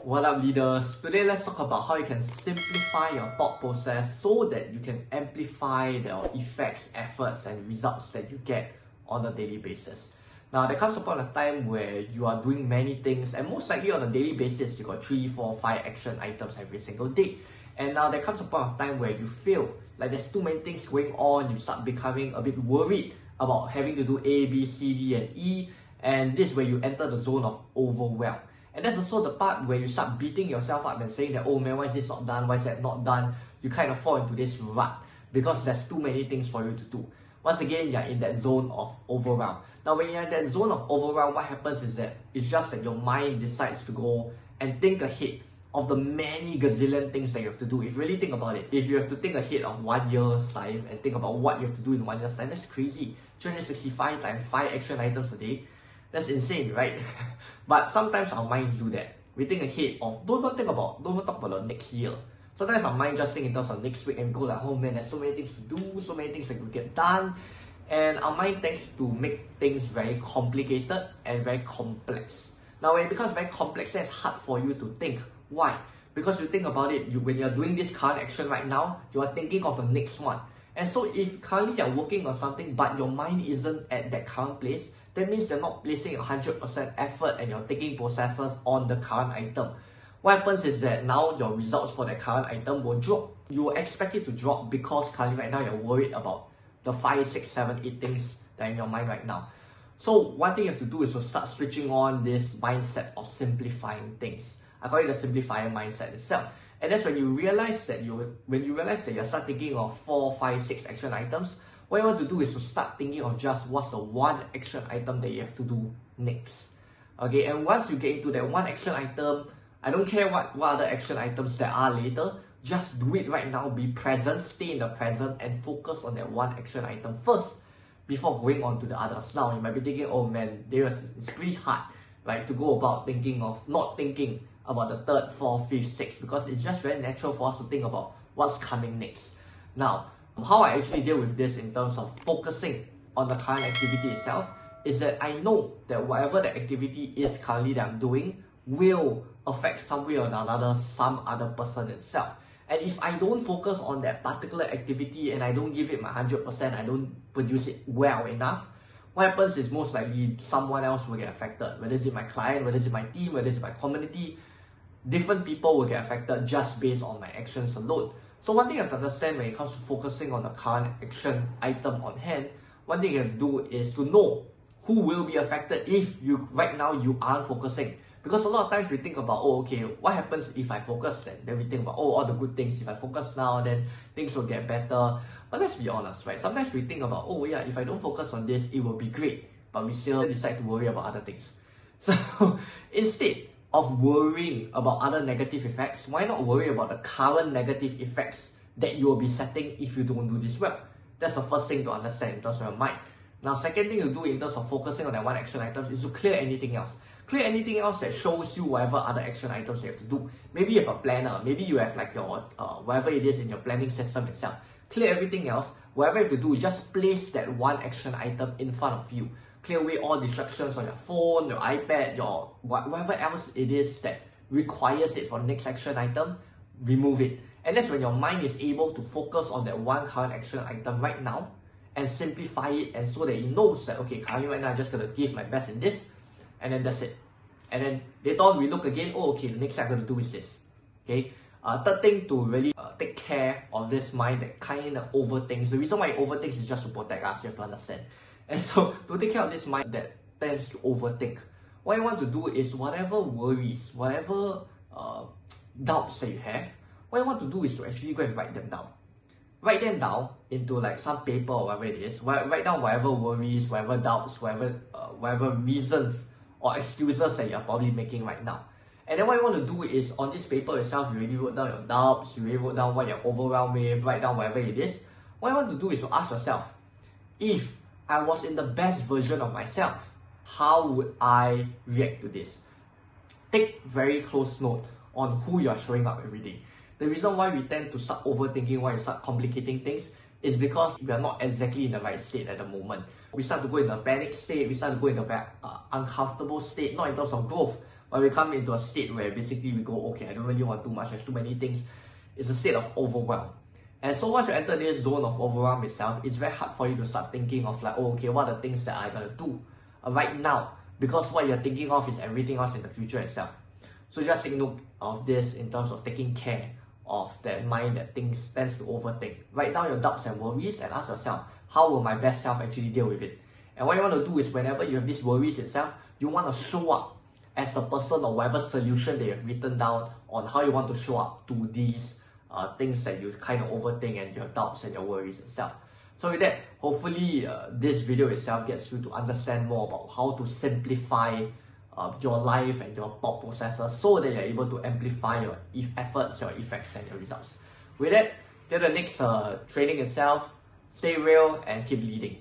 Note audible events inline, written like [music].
What up leaders? Today let's talk about how you can simplify your thought process so that you can amplify the effects, efforts and results that you get on a daily basis. Now there comes a point of time where you are doing many things and most likely on a daily basis you got 3, 4, 5 action items every single day. And now there comes a point of time where you feel like there's too many things going on, you start becoming a bit worried about having to do A, B, C, D and E and this is where you enter the zone of overwhelm. And that's also the part where you start beating yourself up and saying that, oh man, why is this not done? Why is that not done? You kind of fall into this rut because there's too many things for you to do. Once again, you're in that zone of overwhelm. Now, when you're in that zone of overwhelm, what happens is that it's just that your mind decides to go and think ahead of the many gazillion things that you have to do. If you really think about it, if you have to think ahead of one year's time and think about what you have to do in one year's time, that's crazy. 365 times 5 action items a day that's insane, right? [laughs] but sometimes our minds do that. We think ahead of, don't even think about, don't even talk about the next year. Sometimes our mind just think in terms of next week and go like, oh man, there's so many things to do, so many things that could get done. And our mind tends to make things very complicated and very complex. Now, when it becomes very complex, then it's hard for you to think. Why? Because you think about it, you, when you're doing this current action right now, you are thinking of the next one. And so if currently you're working on something but your mind isn't at that current place, that means you're not placing 100% effort and your thinking processes on the current item. What happens is that now your results for the current item will drop. You will expect it to drop because currently right now you're worried about the 5, 6, 7, 8 things that are in your mind right now. So one thing you have to do is to start switching on this mindset of simplifying things. I call it the simplifier mindset itself. And that's when you realize that you when you realize that you start thinking of four, five, six action items, what you want to do is to start thinking of just what's the one action item that you have to do next. Okay, and once you get into that one action item, I don't care what, what other action items there are later, just do it right now, be present, stay in the present, and focus on that one action item first before going on to the others. Now, you might be thinking, oh man, it's pretty hard, right, to go about thinking of, not thinking about the third, fourth, fifth, sixth, because it's just very natural for us to think about what's coming next. Now, how I actually deal with this in terms of focusing on the current activity itself is that I know that whatever the activity is currently that I'm doing will affect some way or another some other person itself. And if I don't focus on that particular activity and I don't give it my 100%, I don't produce it well enough, what happens is most likely someone else will get affected. Whether it's my client, whether it's my team, whether it's my community, different people will get affected just based on my actions alone. So one thing you have to understand when it comes to focusing on the current action item on hand, one thing you can do is to know who will be affected if you right now you aren't focusing. Because a lot of times we think about, oh, okay, what happens if I focus then? Then we think about, oh, all the good things. If I focus now, then things will get better. But let's be honest, right? Sometimes we think about, oh, yeah, if I don't focus on this, it will be great. But we still decide to worry about other things. [laughs] So instead, of worrying about other negative effects, why not worry about the current negative effects that you will be setting if you don't do this well? That's the first thing to understand in terms of your mind. Now, second thing you do in terms of focusing on that one action item is to clear anything else. Clear anything else that shows you whatever other action items you have to do. Maybe you have a planner, maybe you have like your uh, whatever it is in your planning system itself. Clear everything else. Whatever you have to do, just place that one action item in front of you clear away all distractions on your phone, your iPad, your whatever else it is that requires it for the next action item, remove it. And that's when your mind is able to focus on that one current action item right now and simplify it and so that it knows that okay, currently right now I'm just gonna give my best in this and then that's it. And then later on we look again, oh okay, the next thing I'm gonna do is this. Okay. Uh, third thing to really uh, take care of this mind that kind of overthinks. The reason why it overthinks is just to protect us, you have to understand. And so [laughs] to take care of this mind that tends to overthink, what you want to do is whatever worries, whatever uh, doubts that you have, what you want to do is to actually go and write them down. Write them down into like some paper or whatever it is. Write down whatever worries, whatever doubts, whatever uh, whatever reasons or excuses that you're probably making right now. And then what you want to do is on this paper itself, you already wrote down your doubts, you already wrote down what you're overwhelmed with, write down whatever it is. What you want to do is to ask yourself, if I was in the best version of myself, how would I react to this? Take very close note on who you are showing up every day. The reason why we tend to start overthinking, why we start complicating things, is because we are not exactly in the right state at the moment. We start to go in a panic state, we start to go in a very uh, uncomfortable state, not in terms of growth, but we come into a state where basically we go, okay, I don't really want too much, there's too many things, it's a state of overwhelm. And so once you enter this zone of overwhelm itself, it's very hard for you to start thinking of like, oh, okay, what are the things that I gotta do right now? Because what you're thinking of is everything else in the future itself. So just take note of this in terms of taking care of that mind that things tends to overthink. Write down your doubts and worries and ask yourself, how will my best self actually deal with it? And what you want to do is whenever you have these worries itself, you want to show up as the person or whatever solution that you have written down on how you want to show up to these uh, things that you kind of overthink and your doubts and your worries itself. So with that, hopefully uh, this video itself gets you to understand more about how to simplify uh, your life and your thought processes so that you're able to amplify your efforts, your effects and your results. With that, till the next uh, training itself, stay real and keep leading.